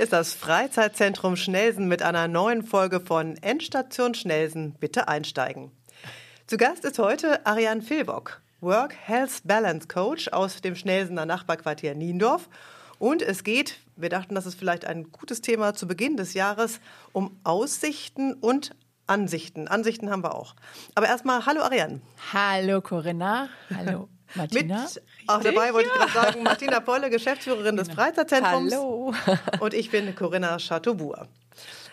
Ist das Freizeitzentrum Schnelsen mit einer neuen Folge von Endstation Schnelsen. Bitte einsteigen. Zu Gast ist heute Ariane Filbock, Work Health Balance Coach aus dem Schnelsener Nachbarquartier Niendorf. Und es geht, wir dachten, das ist vielleicht ein gutes Thema zu Beginn des Jahres, um Aussichten und Ansichten. Ansichten haben wir auch. Aber erstmal, hallo Ariane. Hallo Corinna. Hallo. Martina. Mit auch dabei wollte ich gerade sagen, Martina Polle, Geschäftsführerin des genau. Freizeitzentrums. Hallo. Und ich bin Corinna Chateaubourg.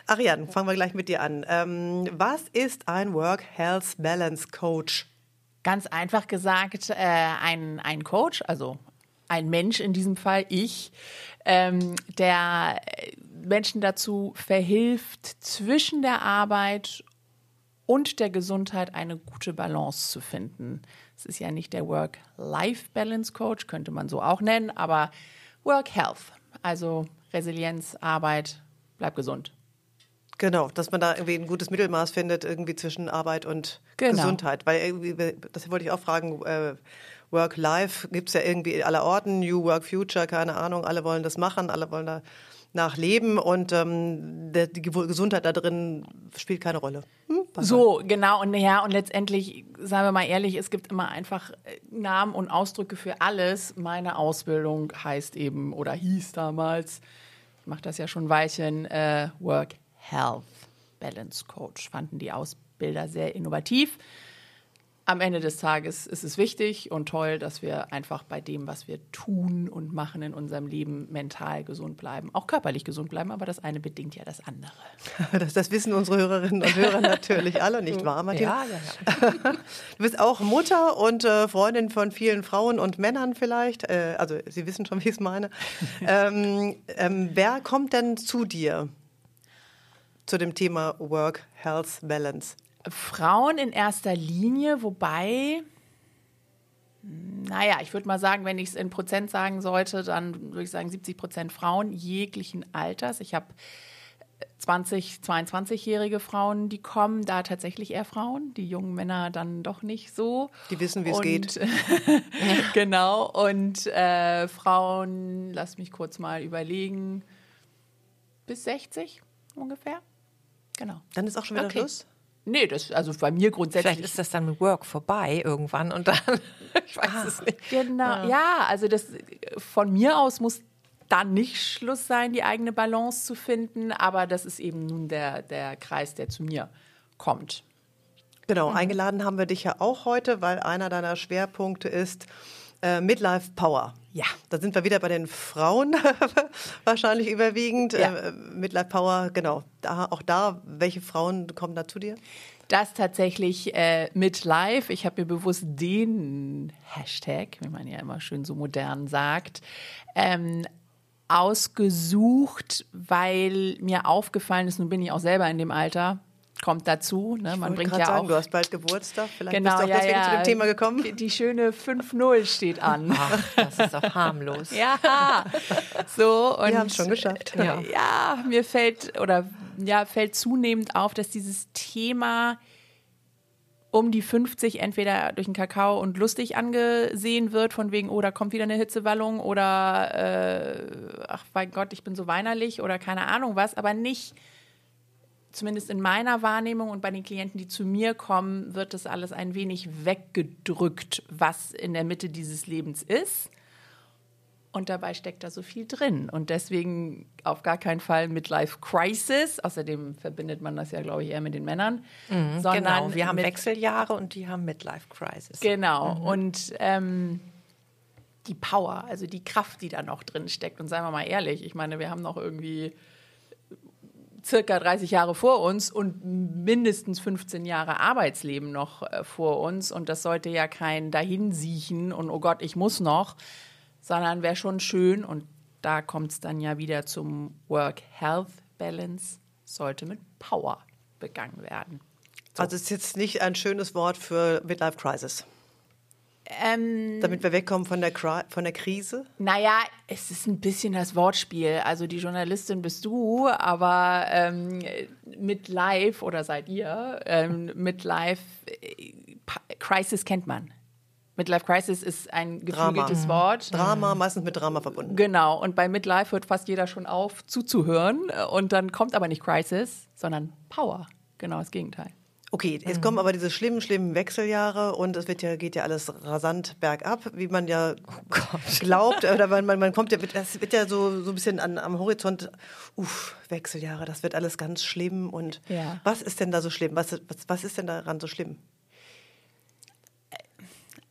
Ariane, fangen wir gleich mit dir an. Ähm, was ist ein Work Health Balance Coach? Ganz einfach gesagt, äh, ein, ein Coach, also ein Mensch in diesem Fall, ich, ähm, der Menschen dazu verhilft, zwischen der Arbeit und der Gesundheit eine gute Balance zu finden. Es ist ja nicht der Work-Life-Balance-Coach, könnte man so auch nennen, aber Work-Health, also Resilienz, Arbeit, bleib gesund. Genau, dass man da irgendwie ein gutes Mittelmaß findet, irgendwie zwischen Arbeit und genau. Gesundheit. Weil irgendwie, das wollte ich auch fragen, äh, Work-Life gibt es ja irgendwie aller Orten, New Work Future, keine Ahnung, alle wollen das machen, alle wollen da nach Leben und ähm, der, die Gesundheit da drin spielt keine Rolle. Hm? So, genau. Und ja, und letztendlich, sagen wir mal ehrlich, es gibt immer einfach äh, Namen und Ausdrücke für alles. Meine Ausbildung heißt eben oder hieß damals, ich mache das ja schon Weilchen, äh, Work Health Balance Coach. Fanden die Ausbilder sehr innovativ am Ende des Tages ist es wichtig und toll, dass wir einfach bei dem, was wir tun und machen in unserem Leben, mental gesund bleiben. Auch körperlich gesund bleiben, aber das eine bedingt ja das andere. Das, das wissen unsere Hörerinnen und Hörer natürlich alle, nicht wahr, Martina? Ja, ja, ja. Du bist auch Mutter und äh, Freundin von vielen Frauen und Männern vielleicht. Äh, also Sie wissen schon, wie ich es meine. ähm, ähm, wer kommt denn zu dir zu dem Thema Work, Health, Balance? Frauen in erster Linie, wobei, naja, ich würde mal sagen, wenn ich es in Prozent sagen sollte, dann würde ich sagen 70 Prozent Frauen jeglichen Alters. Ich habe 20, 22-jährige Frauen, die kommen, da tatsächlich eher Frauen, die jungen Männer dann doch nicht so. Die wissen, wie es geht. genau, und äh, Frauen, lass mich kurz mal überlegen, bis 60 ungefähr. Genau. Dann ist auch schon wieder okay. Schluss. Nee, das, also bei mir grundsätzlich. Vielleicht ist das dann mit Work vorbei irgendwann und dann, ich weiß ah, es nicht. Genau, ja. ja, also das, von mir aus muss dann nicht Schluss sein, die eigene Balance zu finden, aber das ist eben nun der, der Kreis, der zu mir kommt. Genau, mhm. eingeladen haben wir dich ja auch heute, weil einer deiner Schwerpunkte ist, äh, Midlife Power. Ja, da sind wir wieder bei den Frauen wahrscheinlich überwiegend. Ja. Äh, Midlife Power, genau. Da, auch da, welche Frauen kommen da zu dir? Das tatsächlich äh, Midlife. Ich habe mir bewusst den Hashtag, wie man ja immer schön so modern sagt, ähm, ausgesucht, weil mir aufgefallen ist, nun bin ich auch selber in dem Alter, kommt dazu. Ne? Man bringt ja sagen, auch. Du hast bald Geburtstag, vielleicht genau, bist du auch ja, deswegen ja. zu dem Thema gekommen. Die, die schöne 5-0 steht an. Ach, das ist doch harmlos. ja, so und wir haben es schon geschafft. Ja. ja, mir fällt oder ja fällt zunehmend auf, dass dieses Thema um die 50 entweder durch den Kakao und lustig angesehen wird, von wegen, oh, da kommt wieder eine Hitzewallung oder äh, ach mein Gott, ich bin so weinerlich oder keine Ahnung was, aber nicht zumindest in meiner Wahrnehmung und bei den Klienten, die zu mir kommen, wird das alles ein wenig weggedrückt, was in der Mitte dieses Lebens ist. Und dabei steckt da so viel drin. Und deswegen auf gar keinen Fall Midlife Crisis. Außerdem verbindet man das ja, glaube ich, eher mit den Männern. Mhm, sondern genau, wir haben Wechseljahre und die haben Midlife Crisis. Genau. Mhm. Und ähm, die Power, also die Kraft, die da noch drin steckt. Und seien wir mal ehrlich, ich meine, wir haben noch irgendwie circa 30 Jahre vor uns und mindestens 15 Jahre Arbeitsleben noch äh, vor uns. Und das sollte ja kein Dahinsiechen und oh Gott, ich muss noch, sondern wäre schon schön. Und da kommt es dann ja wieder zum Work-Health-Balance, sollte mit Power begangen werden. So. Also ist jetzt nicht ein schönes Wort für Midlife Crisis. Ähm, Damit wir wegkommen von der, von der Krise? Naja, es ist ein bisschen das Wortspiel. Also die Journalistin bist du, aber ähm, mit Live oder seid ihr, ähm, mit Live, äh, Crisis kennt man. Midlife Crisis ist ein Drama. geflügeltes Wort. Drama, meistens mit Drama verbunden. Genau, und bei Midlife hört fast jeder schon auf zuzuhören und dann kommt aber nicht Crisis, sondern Power. Genau das Gegenteil. Okay, jetzt kommen aber diese schlimmen, schlimmen Wechseljahre und es wird ja, geht ja alles rasant bergab, wie man ja glaubt. Oder man, man, man kommt ja, das wird ja so, so ein bisschen an, am Horizont, uff, Wechseljahre, das wird alles ganz schlimm. Und Ja. was ist denn da so schlimm? Was, was, was ist denn daran so schlimm?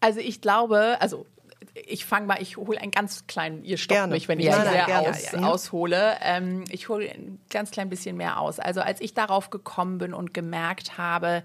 Also ich glaube, also ich fange mal, ich hole einen ganz kleinen, ihr stoppt Gerne. mich, wenn ich Ja, zu sehr gerne. aus, Ja, ja. aushole. Ähm, ich hole ein ganz klein bisschen mehr aus. Also als ich darauf gekommen bin und gemerkt habe,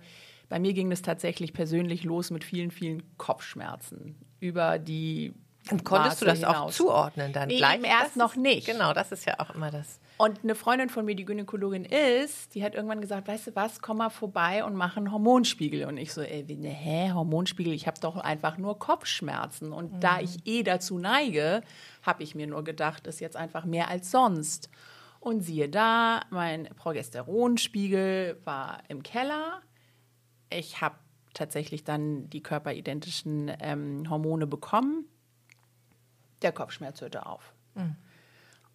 bei mir ging es tatsächlich persönlich los mit vielen, vielen Kopfschmerzen über die Und konntest du das Maße auch hinaus. zuordnen dann Nee, gleich? eben erst Das noch nicht. Genau, das ist ja auch immer das. Und eine Freundin von mir, die Gynäkologin ist, die hat irgendwann gesagt, weißt du was, komm mal vorbei und mach einen Hormonspiegel. Und ich so, ey, wie, ne, hä, Hormonspiegel? Ich habe doch einfach nur Kopfschmerzen. Und da ich eh dazu neige, habe ich mir nur gedacht, ist jetzt einfach mehr als sonst. Und siehe da, mein Progesteronspiegel war im Keller. Ich habe tatsächlich dann die körperidentischen ähm, Hormone bekommen. Der Kopfschmerz hörte auf.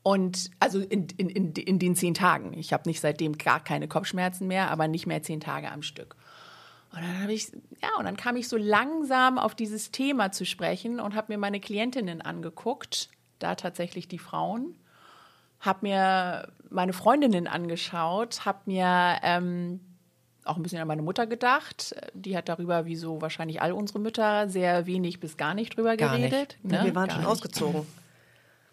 Und also in, in, in, in den zehn Tagen. Ich habe nicht seitdem gar keine Kopfschmerzen mehr, aber nicht mehr zehn Tage am Stück. Und dann habe ich, ja, und dann kam ich so langsam auf dieses Thema zu sprechen und habe mir meine Klientinnen angeguckt, da tatsächlich die Frauen, habe mir meine Freundinnen angeschaut, habe mir ähm, auch ein bisschen an meine Mutter gedacht. Die hat darüber, wie so wahrscheinlich all unsere Mütter, sehr wenig bis gar nicht drüber Gar nicht. geredet. Ja, ne? wir waren Gar schon nicht. ausgezogen.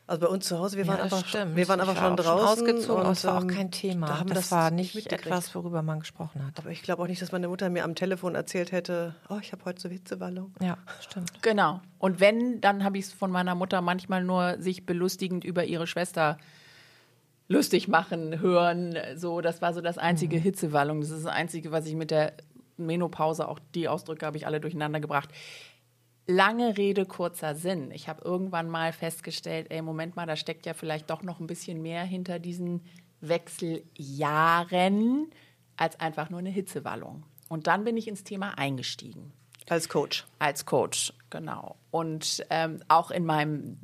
Also bei uns zu Hause, wir waren das einfach, stimmt. wir waren einfach war schon draußen. ausgezogen, aber und, es war auch ähm, kein Thema. Da haben das, das war nicht etwas, worüber man gesprochen hat. Aber ich glaube auch nicht, dass meine Mutter mir am Telefon erzählt hätte, oh, ich habe heute so Hitzewallung. Ja, stimmt. Genau. Und wenn, dann habe ich es von meiner Mutter manchmal nur sich belustigend über ihre Schwester lustig machen hören. So, das war so das einzige Hitzewallung. Das ist das einzige, was ich mit der Menopause, auch die Ausdrücke habe ich alle durcheinander gebracht. Lange Rede, kurzer Sinn. Ich habe irgendwann mal festgestellt, ey, Moment mal, da steckt ja vielleicht doch noch ein bisschen mehr hinter diesen Wechseljahren als einfach nur eine Hitzewallung. Und dann bin ich ins Thema eingestiegen. Als Coach. Als Coach, genau. Und ähm, auch in meinem,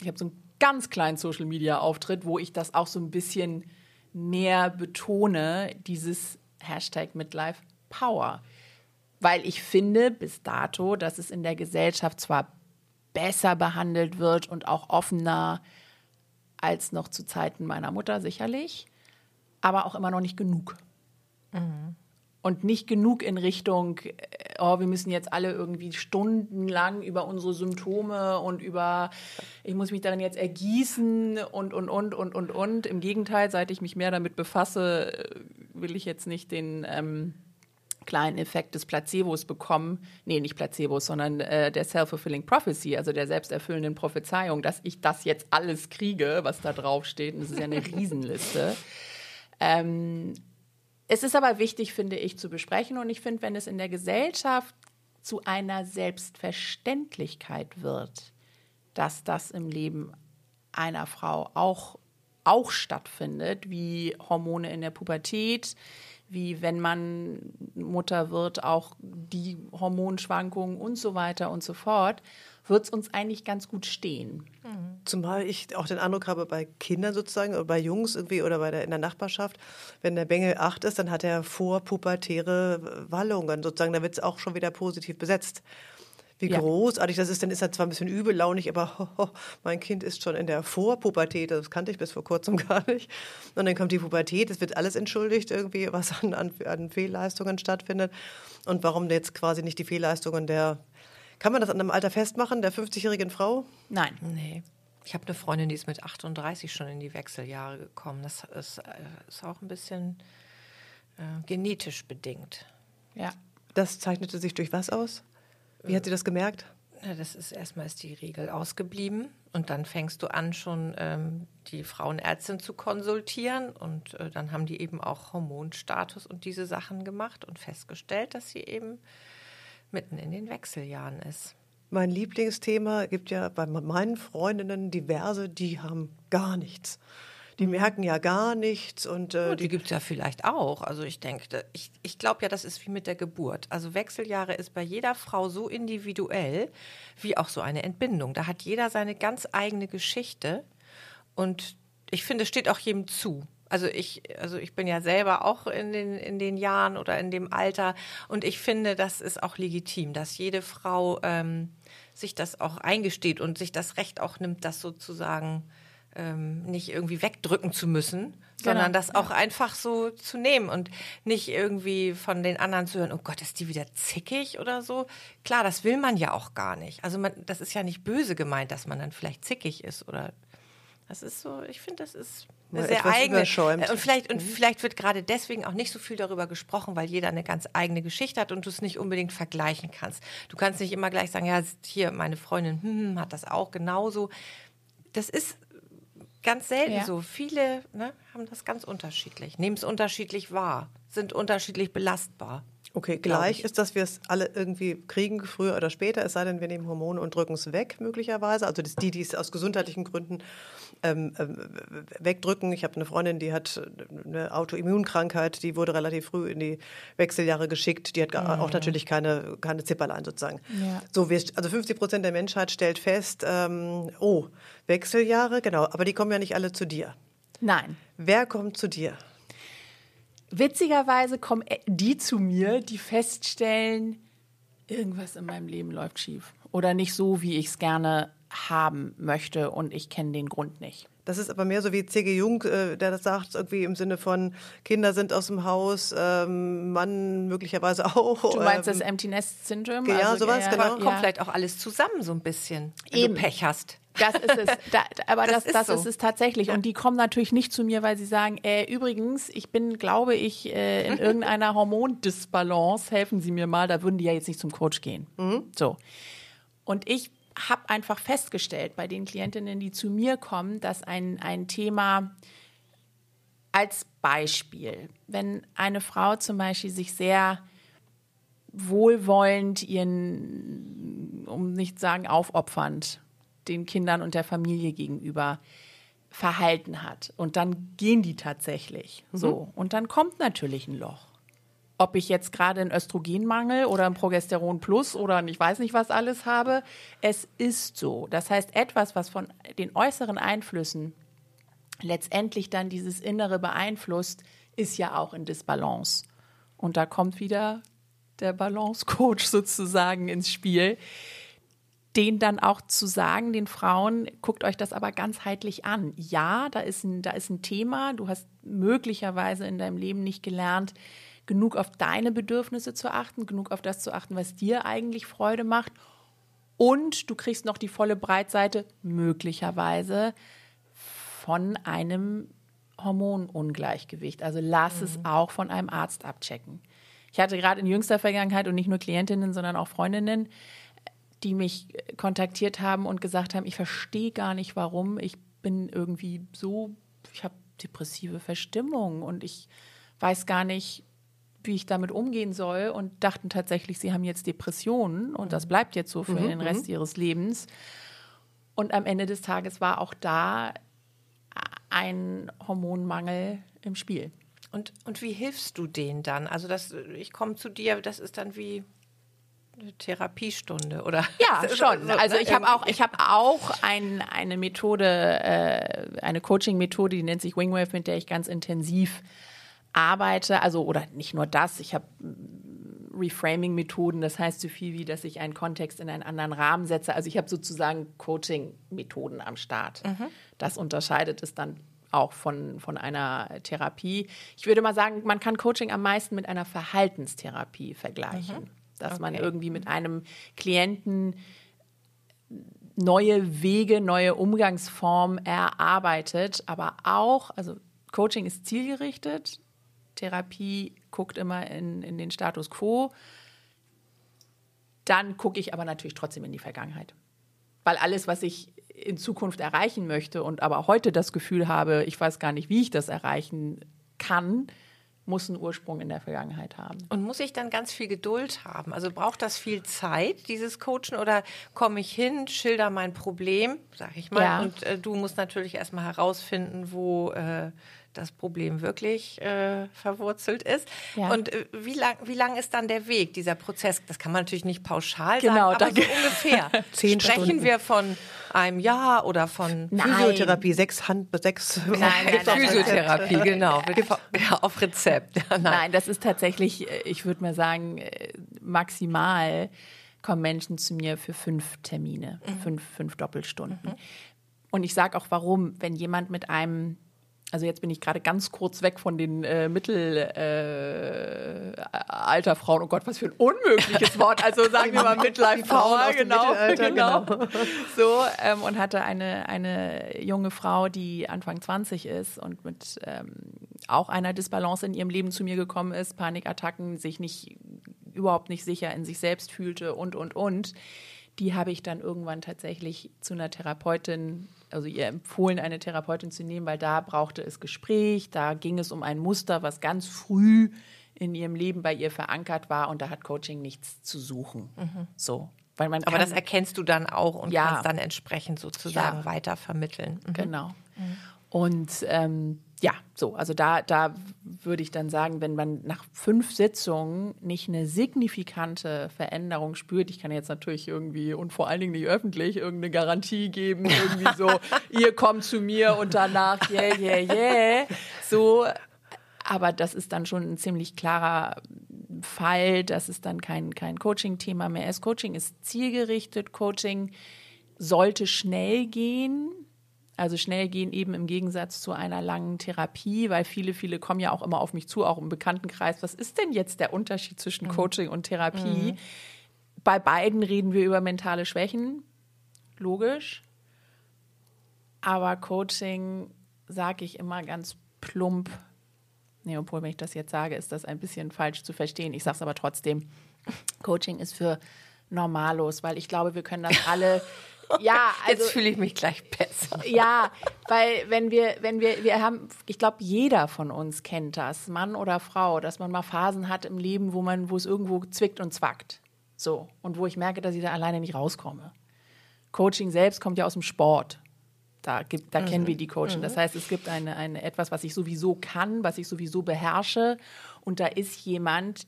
ich habe so einen ganz kleinen Social Media Auftritt, wo ich das auch so ein bisschen mehr betone, dieses Hashtag Midlife Power. Weil ich finde bis dato, dass es in der Gesellschaft zwar besser behandelt wird und auch offener als noch zu Zeiten meiner Mutter sicherlich, aber auch immer noch nicht genug. Und nicht genug in Richtung, äh, oh, wir müssen jetzt alle irgendwie stundenlang über unsere Symptome und über, ich muss mich darin jetzt ergießen und, und, und, und, und, und. Im Gegenteil, seit ich mich mehr damit befasse, äh, will ich jetzt nicht den ähm, kleinen Effekt des Placebos bekommen. Nee, nicht Placebos, sondern äh, der Self-Fulfilling Prophecy, also der selbsterfüllenden Prophezeiung, dass ich das jetzt alles kriege, was da draufsteht. Und das ist ja eine Riesenliste. Ähm, es ist aber wichtig, finde ich, zu besprechen. Und ich finde, wenn es in der Gesellschaft zu einer Selbstverständlichkeit wird, dass das im Leben einer Frau auch, auch stattfindet, wie Hormone in der Pubertät, wie wenn man Mutter wird, auch die Hormonschwankungen und so weiter und so fort, wird es uns eigentlich ganz gut stehen. Zumal ich auch den Eindruck habe, bei Kindern sozusagen oder bei Jungs irgendwie oder bei der, in der Nachbarschaft, wenn der Bengel acht ist, dann hat er vorpubertäre Wallungen sozusagen. Da wird es auch schon wieder positiv besetzt. Wie Ja. großartig das ist, dann ist er zwar ein bisschen übellaunig, aber ho, ho, mein Kind ist schon in der Vorpubertät, das kannte ich bis vor kurzem gar nicht. Und dann kommt die Pubertät, es wird alles entschuldigt irgendwie, was an, an, an Fehlleistungen stattfindet. Und warum jetzt quasi nicht die Fehlleistungen der, kann man das an einem Alter festmachen, der 50-jährigen Frau? Nein. Nee. Ich habe eine Freundin, die ist mit 38 schon in die Wechseljahre gekommen. Das ist, äh, ist auch ein bisschen äh, genetisch bedingt. Ja. Das zeichnete sich durch was aus? Wie hat sie das gemerkt? Ja, das ist erstmal ist die Regel ausgeblieben und dann fängst du an, schon ähm, die Frauenärztin zu konsultieren und äh, dann haben die eben auch Hormonstatus und diese Sachen gemacht und festgestellt, dass sie eben mitten in den Wechseljahren ist. Mein Lieblingsthema gibt ja bei meinen Freundinnen diverse, die haben gar nichts. Die merken ja gar nichts. Und, äh, Gut, die gibt es ja vielleicht auch. Also ich denke, ich, ich glaube ja, das ist wie mit der Geburt. Also Wechseljahre ist bei jeder Frau so individuell wie auch so eine Entbindung. Da hat jeder seine ganz eigene Geschichte. Und ich finde, es steht auch jedem zu. Also ich, also ich bin ja selber auch in den, in den Jahren oder in dem Alter und ich finde, das ist auch legitim, dass jede Frau ähm, sich das auch eingesteht und sich das Recht auch nimmt, das sozusagen ähm, nicht irgendwie wegdrücken zu müssen, sondern Genau, das auch einfach so zu nehmen und nicht irgendwie von den anderen zu hören, oh Gott, ist die wieder zickig oder so. Klar, das will man ja auch gar nicht. Also man, das ist ja nicht böse gemeint, dass man dann vielleicht zickig ist oder das ist so, ich finde, das ist eine sehr eigene. überschäumt. Und vielleicht, und vielleicht wird gerade deswegen auch nicht so viel darüber gesprochen, weil jeder eine ganz eigene Geschichte hat und du es nicht unbedingt vergleichen kannst. Du kannst nicht immer gleich sagen, ja, hier, meine Freundin hm, hm, hat das auch genauso. Das ist ganz selten Ja. so. Viele ne, haben das ganz unterschiedlich, nehmen es unterschiedlich wahr, sind unterschiedlich belastbar. Okay, gleich ich. ist, dass wir es alle irgendwie kriegen, früher oder später, es sei denn, wir nehmen Hormone und drücken es weg, möglicherweise. Also die, die es aus gesundheitlichen Gründen ähm, ähm, wegdrücken. Ich habe eine Freundin, die hat eine Autoimmunkrankheit, die wurde relativ früh in die Wechseljahre geschickt. Die hat gar- auch natürlich keine, keine Zipperlein sozusagen. Ja. So, wir, also 50 Prozent der Menschheit stellt fest, ähm, oh, Wechseljahre, genau, aber die kommen ja nicht alle zu dir. Nein. Wer kommt zu dir? Witzigerweise kommen äh, die zu mir, die feststellen, irgendwas in meinem Leben läuft schief. Oder nicht so, wie ich es gerne haben möchte und ich kenne den Grund nicht. Das ist aber mehr so wie C.G. Jung, äh, der das sagt, irgendwie im Sinne von Kinder sind aus dem Haus, ähm, Mann möglicherweise auch. Du meinst ähm, das Empty Nest Syndrome? ja, sowas, genau. Aber kommt vielleicht auch alles zusammen so ein bisschen, wenn Eben. du Pech hast. Das ist es. Da, aber Das das, ist das, so. ist es tatsächlich. Und die kommen natürlich nicht zu mir, weil sie sagen, äh, übrigens, ich bin, glaube ich, äh, in irgendeiner Hormondisbalance. Helfen Sie mir mal. Da würden die ja jetzt nicht zum Coach gehen. So. Und ich habe einfach festgestellt bei den Klientinnen, die zu mir kommen, dass ein, ein Thema als Beispiel, wenn eine Frau zum Beispiel sich sehr wohlwollend ihren, um nicht zu sagen aufopfernd, den Kindern und der Familie gegenüber verhalten hat. Und dann gehen die tatsächlich so. Und dann kommt natürlich ein Loch. Ob ich jetzt gerade einen Östrogenmangel oder einen Progesteron Plus oder ich weiß nicht was alles habe, es ist so. Das heißt, etwas, was von den äußeren Einflüssen letztendlich dann dieses Innere beeinflusst, ist ja auch in Disbalance. Und da kommt wieder der Balance-Coach sozusagen ins Spiel, den dann auch zu sagen, den Frauen, guckt euch das aber ganzheitlich an. Ja, da ist ein, da ist ein Thema, du hast möglicherweise in deinem Leben nicht gelernt, genug auf deine Bedürfnisse zu achten, genug auf das zu achten, was dir eigentlich Freude macht. Und du kriegst noch die volle Breitseite, möglicherweise, von einem Hormonungleichgewicht. Also lass es auch von einem Arzt abchecken. Ich hatte gerade in jüngster Vergangenheit und nicht nur Klientinnen, sondern auch Freundinnen, die mich kontaktiert haben und gesagt haben, ich verstehe gar nicht warum. Ich bin irgendwie so, ich habe depressive Verstimmung und ich weiß gar nicht, wie ich damit umgehen soll und dachten tatsächlich, sie haben jetzt Depressionen und das bleibt jetzt so für den Rest ihres Lebens. Und am Ende des Tages war auch da ein Hormonmangel im Spiel. Und, und wie hilfst du denen dann? Also das, ich komme zu dir, das ist dann wie Therapiestunde oder? Ja, schon. so, Also ne, ich habe auch, irgendwie. ich habe auch ein, eine Methode, äh, eine Coaching-Methode, die nennt sich Wingwave, mit der ich ganz intensiv arbeite. Also oder nicht nur das, ich habe mm, Reframing-Methoden, das heißt so viel wie, dass ich einen Kontext in einen anderen Rahmen setze. Also ich habe sozusagen Coaching-Methoden am Start. Das unterscheidet es dann auch von, von einer Therapie. Ich würde mal sagen, man kann Coaching am meisten mit einer Verhaltenstherapie vergleichen. Dass man Okay. irgendwie mit einem Klienten neue Wege, neue Umgangsformen erarbeitet, aber auch, also Coaching ist zielgerichtet, Therapie guckt immer in, in den Status quo. Dann gucke ich aber natürlich trotzdem in die Vergangenheit. Weil alles, was ich in Zukunft erreichen möchte und aber heute das Gefühl habe, ich weiß gar nicht, wie ich das erreichen kann, muss einen Ursprung in der Vergangenheit haben. Und muss ich dann ganz viel Geduld haben? Also braucht das viel Zeit, dieses Coachen, oder komme ich hin, schilder mein Problem, sag ich mal, Ja. und äh, du musst natürlich erstmal herausfinden, wo äh, das Problem wirklich äh, verwurzelt ist. Ja. Und äh, wie lang, wie lang ist dann der Weg, dieser Prozess? Das kann man natürlich nicht pauschal Genau, sagen, aber so ungefähr. Zehn Sprechen Stunden. wir von einem Jahr oder von Physiotherapie, sechs Hand, sechs. nein, nein, nein. Physiotherapie, genau, ja, auf Rezept. Nein. Nein, das ist tatsächlich, äh, ich würde mal sagen, äh, maximal kommen Menschen zu mir für fünf Termine, fünf, fünf Doppelstunden. Und ich sage auch warum, wenn jemand mit einem, also jetzt bin ich gerade ganz kurz weg von den äh, Mittelalterfrauen, äh, Alterfrauen. oh Gott, was für ein unmögliches Wort, also sagen wir mal Midlife Frauen Power, dem genau, Mittelalter, genau. So, ähm, und hatte eine, eine junge Frau, die Anfang 20 ist und mit ähm, auch einer Disbalance in ihrem Leben zu mir gekommen ist, Panikattacken, sich nicht überhaupt nicht sicher in sich selbst fühlte und und und. Die habe ich dann irgendwann tatsächlich zu einer Therapeutin, also ihr empfohlen, eine Therapeutin zu nehmen, weil da brauchte es Gespräch, da ging es um ein Muster, was ganz früh in ihrem Leben bei ihr verankert war und da hat Coaching nichts zu suchen. So, weil man Aber das erkennst du dann auch und Ja. kannst dann entsprechend sozusagen Ja. weiter vermitteln. Mhm. Genau. Und ähm, ja, so, also da, da würde ich dann sagen, wenn man nach fünf Sitzungen nicht eine signifikante Veränderung spürt, ich kann jetzt natürlich irgendwie und vor allen Dingen nicht öffentlich irgendeine Garantie geben, irgendwie so, ihr kommt zu mir und danach, yeah, yeah, yeah, so, aber das ist dann schon ein ziemlich klarer Fall, dass es dann kein, kein Coaching-Thema mehr ist. Coaching ist zielgerichtet, Coaching sollte schnell gehen. Also schnell gehen eben im Gegensatz zu einer langen Therapie, weil viele, viele kommen ja auch immer auf mich zu, auch im Bekanntenkreis. Was ist denn jetzt der Unterschied zwischen Coaching und Therapie? Bei beiden reden wir über mentale Schwächen, logisch. Aber Coaching sage ich immer ganz plump. Nee, obwohl, wenn ich das jetzt sage, ist das ein bisschen falsch zu verstehen. Ich sage es aber trotzdem. Coaching ist für Normalos, weil ich glaube, wir können das alle. Ja, also Jetzt fühle ich mich gleich besser. ja, weil wenn wir, wenn wir, wir haben, ich glaube, jeder von uns kennt das, Mann oder Frau, dass man mal Phasen hat im Leben, wo man, wo es irgendwo zwickt und zwackt. So. Und wo ich merke, dass ich da alleine nicht rauskomme. Coaching selbst kommt ja aus dem Sport. Da, gibt, da kennen wir die Coaching. Das heißt, es gibt eine, eine, etwas, was ich sowieso kann, was ich sowieso beherrsche. Und da ist jemand,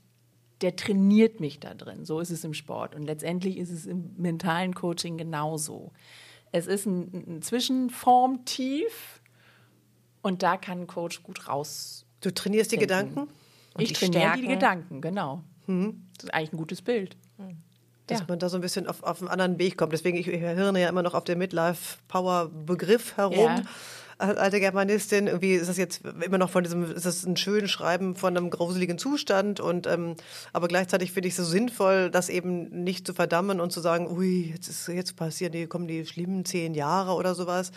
der trainiert mich da drin. So ist es im Sport. Und letztendlich ist es im mentalen Coaching genauso. Es ist ein, ein Zwischenform tief und da kann ein Coach gut raus. Du trainierst die Gedanken, ich die trainiere die. Gedanken, genau. Das ist eigentlich ein gutes Bild. dass Ja. man da so ein bisschen auf, auf einen anderen Weg kommt. Deswegen, ich, ich hirne ja immer noch auf den Midlife-Power-Begriff herum. Ja. Alte Germanistin, irgendwie ist das jetzt immer noch von diesem, ist das ein schönes Schreiben von einem gruseligen Zustand und ähm, aber gleichzeitig finde ich es so sinnvoll, das eben nicht zu verdammen und zu sagen, ui, jetzt ist jetzt passiert, die kommen die schlimmen zehn Jahre oder sowas.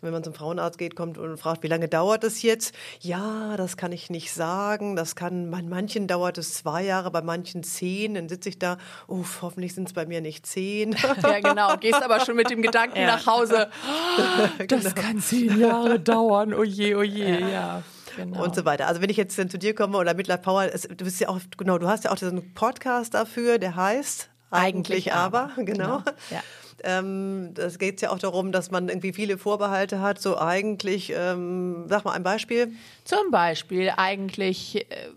Wenn man zum Frauenarzt geht, kommt und fragt, wie lange dauert das jetzt? Ja, das kann ich nicht sagen. Das kann, bei manchen dauert es zwei Jahre, bei manchen zehn. Dann sitze ich da, uff, hoffentlich sind es bei mir nicht zehn. Ja, genau. Und gehst aber schon mit dem Gedanken nach Hause. Das kann zehn Jahre dauern. Oje, oje, ja. Genau. und so weiter. Also wenn ich jetzt dann zu dir komme oder Midlife Power, es, du bist ja auch, genau, du hast ja auch diesen Podcast dafür, der heißt Eigentlich, Eigentlich aber, aber. genau. Genau, ja. Ähm, das geht ja auch darum, dass man irgendwie viele Vorbehalte hat. So eigentlich, ähm, sag mal ein Beispiel. Zum Beispiel eigentlich äh,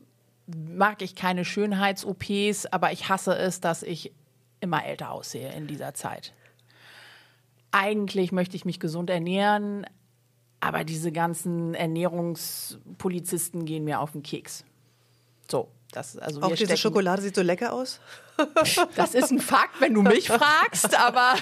mag ich keine Schönheits-OPs, aber ich hasse es, dass ich immer älter aussehe in dieser Zeit. Eigentlich möchte ich mich gesund ernähren, aber diese ganzen Ernährungspolizisten gehen mir auf den Keks. So, das also Auch diese Schokolade sieht so lecker aus. Das ist ein Fakt, wenn du mich fragst, aber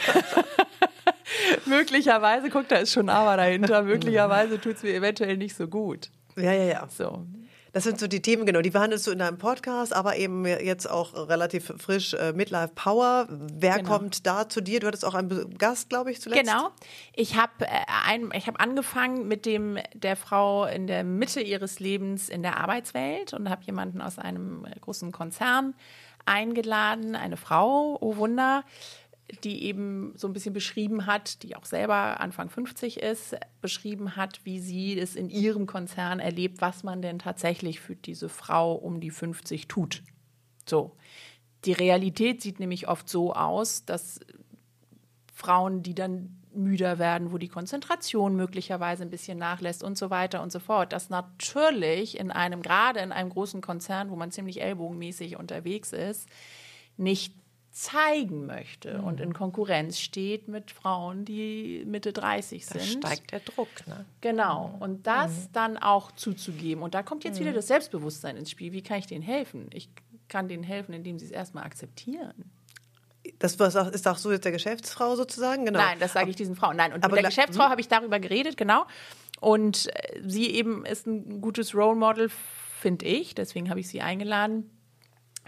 möglicherweise, guck, da ist schon aber dahinter, möglicherweise tut es mir eventuell nicht so gut. Ja, ja, ja. So. Das sind so die Themen, genau. Die behandelst du in deinem Podcast, aber eben jetzt auch relativ frisch äh, Midlife Power. Wer Genau. kommt da zu dir? Du hattest auch einen Gast, glaube ich, zuletzt. Genau. Ich habe äh, ein, ich habe angefangen mit dem der Frau in der Mitte ihres Lebens in der Arbeitswelt und habe jemanden aus einem äh, großen Konzern eingeladen, eine Frau, oh Wunder, die eben so ein bisschen beschrieben hat, die auch selber Anfang 50 ist, beschrieben hat, wie sie es in ihrem Konzern erlebt, was man denn tatsächlich für diese Frau um die 50 tut. So. Die Realität sieht nämlich oft so aus, dass Frauen, die dann müder werden, wo die Konzentration möglicherweise ein bisschen nachlässt und so weiter und so fort. Das natürlich in einem, gerade in einem großen Konzern, wo man ziemlich ellbogenmäßig unterwegs ist, nicht zeigen möchte mhm. und in Konkurrenz steht mit Frauen, die Mitte 30 sind. Da steigt der Druck. Ne? Genau. Mhm. Und das mhm. dann auch zuzugeben. Und da kommt jetzt wieder mhm. das Selbstbewusstsein ins Spiel. Wie kann ich denen helfen? Ich kann denen helfen, indem sie es erstmal akzeptieren. Das ist auch so jetzt der Geschäftsfrau sozusagen, genau. Nein, das sage ich diesen Frauen. Nein, und aber mit der Geschäftsfrau hm? habe ich darüber geredet, genau. Und äh, sie eben ist ein gutes Role Model, finde ich. Deswegen habe ich sie eingeladen,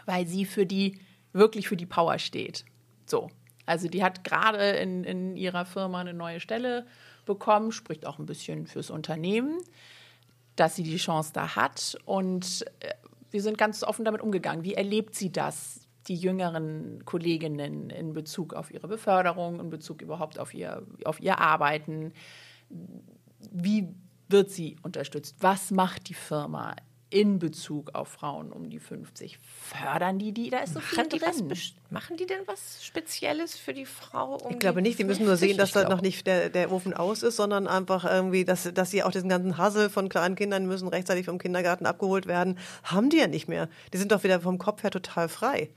weil sie für die wirklich für die Power steht. So. Also die hat gerade in, in ihrer Firma eine neue Stelle bekommen, spricht auch ein bisschen fürs Unternehmen, dass sie die Chance da hat. Und äh, wir sind ganz offen damit umgegangen. Wie erlebt sie das? Die jüngeren Kolleginnen in Bezug auf ihre Beförderung, in Bezug überhaupt auf ihr, auf ihr Arbeiten. Wie wird sie unterstützt? Was macht die Firma in Bezug auf Frauen um die 50? Fördern die die? Da ist so viel machen drin. Was, machen die denn was Spezielles für die Frau? Um ich glaube nicht. Die müssen nur sehen, dass da noch nicht der, der Ofen aus ist, sondern einfach irgendwie, dass, dass sie auch diesen ganzen Hassel von kleinen Kindern müssen rechtzeitig vom Kindergarten abgeholt werden. Haben die ja nicht mehr. Die sind doch wieder vom Kopf her total frei.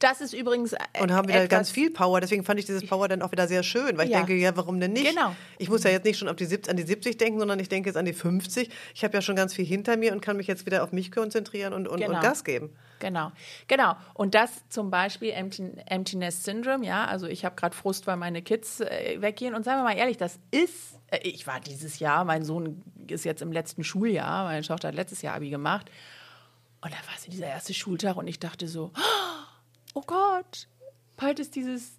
Das ist übrigens. Äh, und haben wieder ganz viel Power. Deswegen fand ich dieses Power dann auch wieder sehr schön, weil ich ja. denke, ja, warum denn nicht? Genau. Ich muss ja jetzt nicht schon auf die 70, an die 70 denken, sondern ich denke jetzt an die 50. Ich habe ja schon ganz viel hinter mir und kann mich jetzt wieder auf mich konzentrieren und, und, genau. und Gas geben. Genau, genau. Und das zum Beispiel Empty, Emptiness Syndrome, ja. Also ich habe gerade Frust, weil meine Kids äh, weggehen. Und sagen wir mal ehrlich, das ist. Äh, ich war dieses Jahr, mein Sohn ist jetzt im letzten Schuljahr, meine Tochter hat letztes Jahr Abi gemacht. Und da war es dieser erste Schultag und ich dachte so, oh Gott, bald ist dieses,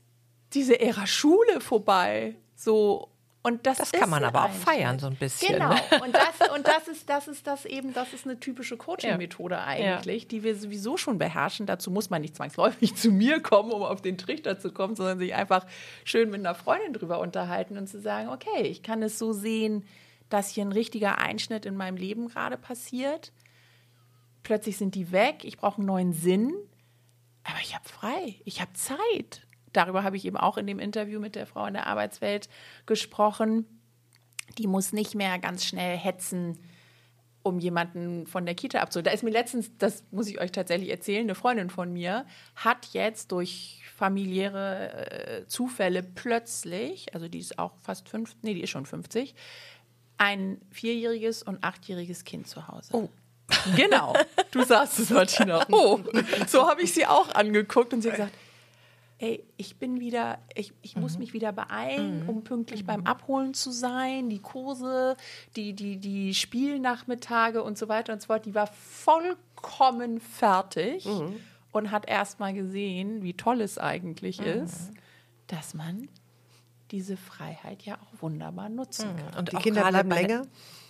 diese Ära Schule vorbei. So, und das, das kann man aber auch feiern, so ein bisschen. Genau. Ne? Und, das, und das ist, das ist das eben, das ist eine typische Coaching-Methode ja. eigentlich, die wir sowieso schon beherrschen. Dazu muss man nicht zwangsläufig zu mir kommen, um auf den Trichter zu kommen, sondern sich einfach schön mit einer Freundin drüber unterhalten und zu sagen, okay, ich kann es so sehen, dass hier ein richtiger Einschnitt in meinem Leben gerade passiert. Plötzlich sind die weg, ich brauche einen neuen Sinn aber ich habe frei, ich habe Zeit. Darüber habe ich eben auch in dem Interview mit der Frau in der Arbeitswelt gesprochen. Die muss nicht mehr ganz schnell hetzen, um jemanden von der Kita abzuholen. Da ist mir letztens, das muss ich euch tatsächlich erzählen, eine Freundin von mir hat jetzt durch familiäre äh, Zufälle plötzlich, also die ist auch fast fünf, nee, die ist schon 50, ein vierjähriges und achtjähriges Kind zu Hause. Oh. Genau, du sagst es, Martina. Oh, so habe ich sie auch angeguckt und sie hat gesagt, ey, ich bin wieder, ich, ich mhm. muss mich wieder beeilen, mhm. um pünktlich mhm. beim Abholen zu sein. Die Kurse, die, die, die Spielnachmittage und so weiter und so fort, die war vollkommen fertig mhm. und hat erst mal gesehen, wie toll es eigentlich mhm. ist, dass man diese Freiheit ja auch wunderbar nutzen mhm. kann. Und die Kinder bleiben länger?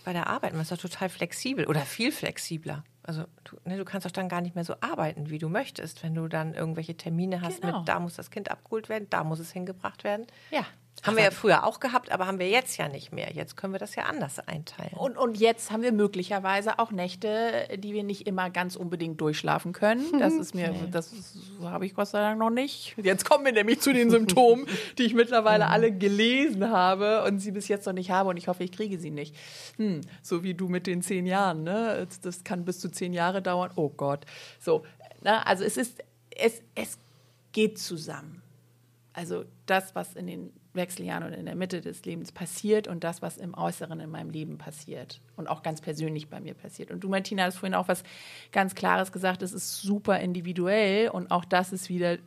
bei der Arbeit. Man ist doch total flexibel oder viel flexibler. Also du, ne, du kannst doch dann gar nicht mehr so arbeiten, wie du möchtest, wenn du dann irgendwelche Termine hast genau. mit, da muss das Kind abgeholt werden, da muss es hingebracht werden. Ja. Haben wir ja früher auch gehabt, aber haben wir jetzt ja nicht mehr. Jetzt können wir das ja anders einteilen. Und, und jetzt haben wir möglicherweise auch Nächte, die wir nicht immer ganz unbedingt durchschlafen können. Das ist mir, nee. das habe ich Gott sei Dank noch nicht. Jetzt kommen wir nämlich zu den Symptomen, die ich mittlerweile mhm. alle gelesen habe und sie bis jetzt noch nicht habe und ich hoffe, ich kriege sie nicht. Hm, so wie du mit den zehn Jahren, ne? Das kann bis zu zehn Jahre dauern. Oh Gott. So, na, also es ist, es, es geht zusammen. Also das, was in den Wechseljahren und in der Mitte des Lebens passiert und das, was im Äußeren in meinem Leben passiert und auch ganz persönlich bei mir passiert. Und du, Martina, hast vorhin auch was ganz Klares gesagt, es ist super individuell und auch das ist wieder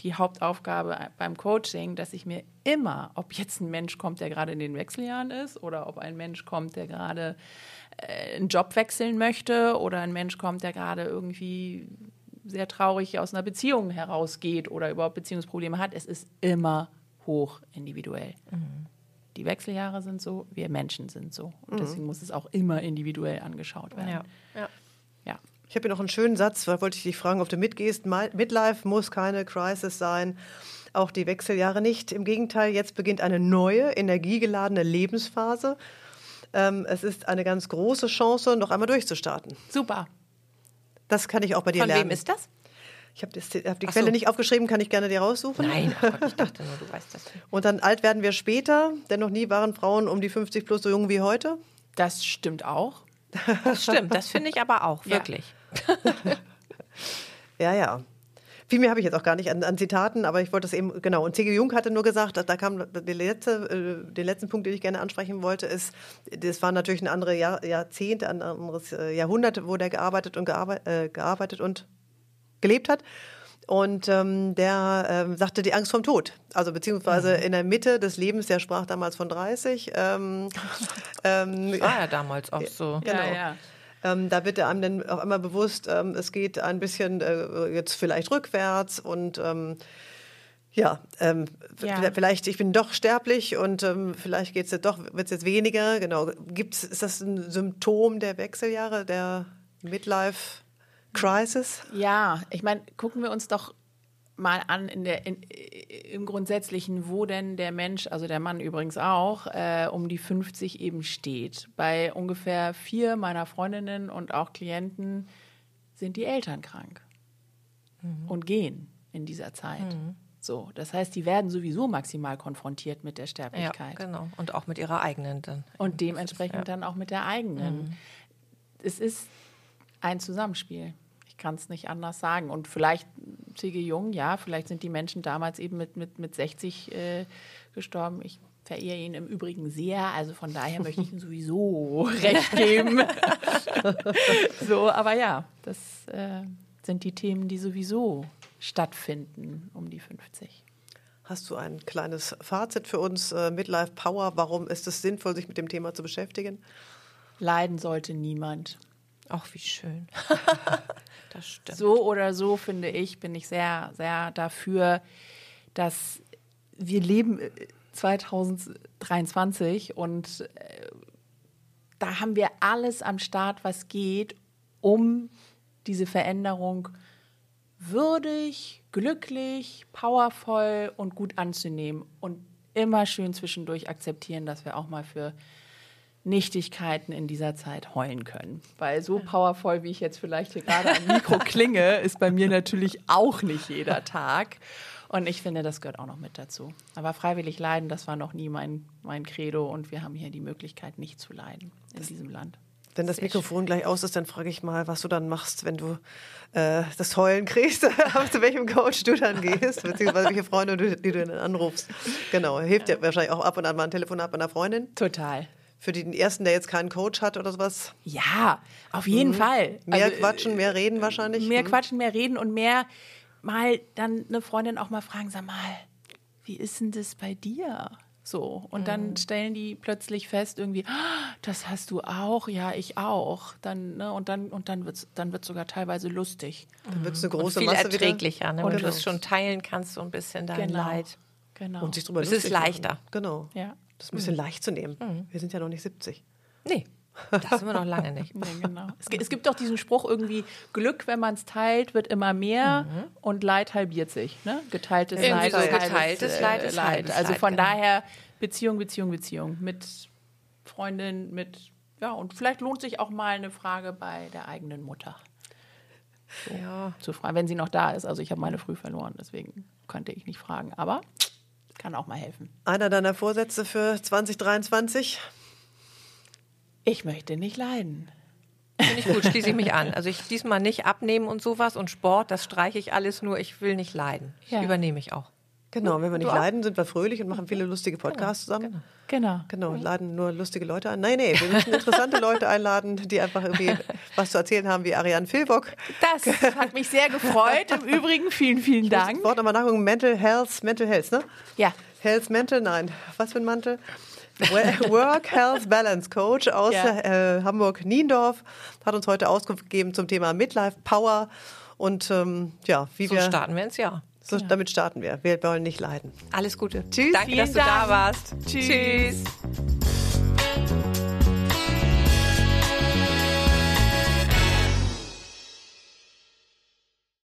die Hauptaufgabe beim Coaching, dass ich mir immer, ob jetzt ein Mensch kommt, der gerade in den Wechseljahren ist oder ob ein Mensch kommt, der gerade äh, einen Job wechseln möchte oder ein Mensch kommt, der gerade irgendwie sehr traurig aus einer Beziehung herausgeht oder überhaupt Beziehungsprobleme hat, es ist immer hoch individuell. Mhm. Die Wechseljahre sind so, wir Menschen sind so. Und mhm. deswegen muss es auch immer individuell angeschaut werden. Ja. ja. ja. Ich habe hier noch einen schönen Satz, da wollte ich dich fragen, ob du mitgehst. Midlife muss keine Crisis sein. auch die Wechseljahre nicht. Im Gegenteil, jetzt beginnt eine neue, energiegeladene Lebensphase. Ähm, es ist eine ganz große Chance, noch einmal durchzustarten. Super. Das kann ich auch bei dir Von lernen. wem ist das? Ich habe hab die Ach Quelle so. nicht aufgeschrieben, kann ich gerne dir raussuchen. Nein, oh Gott, ich dachte nur, du weißt das. Und dann alt werden wir später, denn noch nie waren Frauen um die 50 plus so jung wie heute. Das stimmt auch. Das stimmt, das finde ich aber auch, Ja. wirklich. Ja, ja. Viel mehr habe ich jetzt auch gar nicht an, an Zitaten, aber ich wollte es eben, genau. Und C.G. Jung hatte nur gesagt, da da kam der letzte, äh, den letzten Punkt, den ich gerne ansprechen wollte, ist, das war natürlich ein anderes Jahr, Jahrzehnt, ein anderes äh, Jahrhundert, wo der gearbeitet und gearbeitet, äh, gearbeitet und gelebt hat. Und ähm, der ähm, sagte die Angst vom Tod. Also beziehungsweise in der Mitte des Lebens, der sprach damals von 30. Ähm, ähm, War ja damals auch so. Genau. Ja, ja. ähm, da wird einem dann auch immer bewusst, ähm, es geht ein bisschen äh, jetzt vielleicht rückwärts und ähm, ja, ähm, Ja. vielleicht, ich bin doch sterblich und ähm, vielleicht geht's jetzt doch, wird es jetzt weniger. Genau. Gibt's, ist das ein Symptom der Wechseljahre, der Midlife Crisis? Ja, ich meine, gucken wir uns doch mal an in der, in, im Grundsätzlichen, wo denn der Mensch, also der Mann übrigens auch, äh, um die 50 eben steht. Bei ungefähr vier meiner Freundinnen und auch Klienten sind die Eltern krank und gehen in dieser Zeit. So, das heißt, die werden sowieso maximal konfrontiert mit der Ja, Sterblichkeit. genau. Und auch mit ihrer eigenen dann. Und dementsprechend dann auch mit der eigenen. Es ist ein Zusammenspiel. Ich kann es nicht anders sagen. Und vielleicht, C.G. Jung, ja, vielleicht sind die Menschen damals eben mit, mit, mit 60 äh, gestorben. Ich verehre ihn im Übrigen sehr, also von daher möchte ich ihm sowieso recht geben. so, aber ja, das äh, sind die Themen, die sowieso stattfinden um die 50. Hast du ein kleines Fazit für uns, äh, Midlife Power? Warum ist es sinnvoll, sich mit dem Thema zu beschäftigen? Leiden sollte niemand. Ach, wie schön. das stimmt. So oder so finde ich, bin ich sehr, sehr dafür, dass wir leben äh, 2023 und äh, da haben wir alles am Start, was geht, um diese Veränderung würdig, glücklich, powervoll und gut anzunehmen und immer schön zwischendurch akzeptieren, dass wir auch mal für Nichtigkeiten in dieser Zeit heulen können. Weil so powervoll, wie ich jetzt vielleicht hier gerade am Mikro klinge, ist bei mir natürlich auch nicht jeder Tag. Und ich finde, das gehört auch noch mit dazu. Aber freiwillig leiden, das war noch nie mein, mein Credo. Und wir haben hier die Möglichkeit, nicht zu leiden in diesem Land. Wenn das Mikrofon gleich aus ist, dann frage ich mal, was du dann machst, wenn du äh, das Heulen kriegst, zu welchem Coach du dann gehst, beziehungsweise welche Freunde, du, die du dann anrufst. Genau, hilft dir wahrscheinlich auch ab und an mal ein Telefonat mit einer Freundin. Total. Für den ersten, der jetzt keinen Coach hat oder sowas. Ja, auf jeden Fall. Mehr Also, quatschen, mehr reden wahrscheinlich. Mehr Hm. quatschen, mehr reden und mehr mal dann eine Freundin auch mal fragen, sag mal, wie ist denn das bei dir? So, und dann Mhm. stellen die plötzlich fest, irgendwie, "Ah, das hast du auch, ja, ich auch. Dann, ne, und dann, und dann wird es dann wird's sogar teilweise lustig. Dann wird es eine Und große viel Masse erträglicher, ne? Und wenn du genau. es schon teilen kannst, so ein bisschen dein Genau. Leid. Genau. Und sich drüber Es ist leichter. Machen. Genau. ja. Das ist ein bisschen leicht zu nehmen. Wir sind ja noch nicht 70. Nee, das sind wir noch lange nicht. Nee, genau. es, es gibt doch diesen Spruch irgendwie, Glück, wenn man es teilt, wird immer mehr und Leid halbiert sich. Ne? Geteiltes Leid so, geteiltes Leid ist Also Leid, von genau. daher Beziehung, Beziehung, Beziehung mit Freundin, mit, ja, und vielleicht lohnt sich auch mal eine Frage bei der eigenen Mutter Ja. zu fragen, wenn sie noch da ist. Also ich habe meine früh verloren, deswegen konnte ich nicht fragen, aber kann auch mal helfen. Einer deiner Vorsätze für 2023? Ich möchte nicht leiden. Finde ich gut, schließe ich mich an. Also ich diesmal nicht abnehmen und sowas und Sport, das streiche ich alles nur, ich will nicht leiden. Ja. Übernehme ich auch. Genau, wenn wir nicht leiden, sind wir fröhlich und machen viele lustige Podcasts zusammen. Genau. Genau, laden nur lustige Leute ein. Nein, nee, wir müssen interessante Leute einladen, die einfach irgendwie was zu erzählen haben, wie Ariane Filbock. Das hat mich sehr gefreut. Im Übrigen vielen, vielen Dank. Wort nochmal nachgucken, Mental Health, Mental Health, ne? Ja, Health Mental, nein, was für ein Mantel? Work Health Balance Coach aus Ja. äh, Hamburg-Niendorf hat uns heute Auskunft gegeben zum Thema Midlife Power und ähm, ja, wie So wir starten wir ins Jahr. So, damit starten wir. Wir wollen nicht leiden. Alles Gute. Tschüss. Danke, dass du da Dank. warst. Tschüss. Tschüss.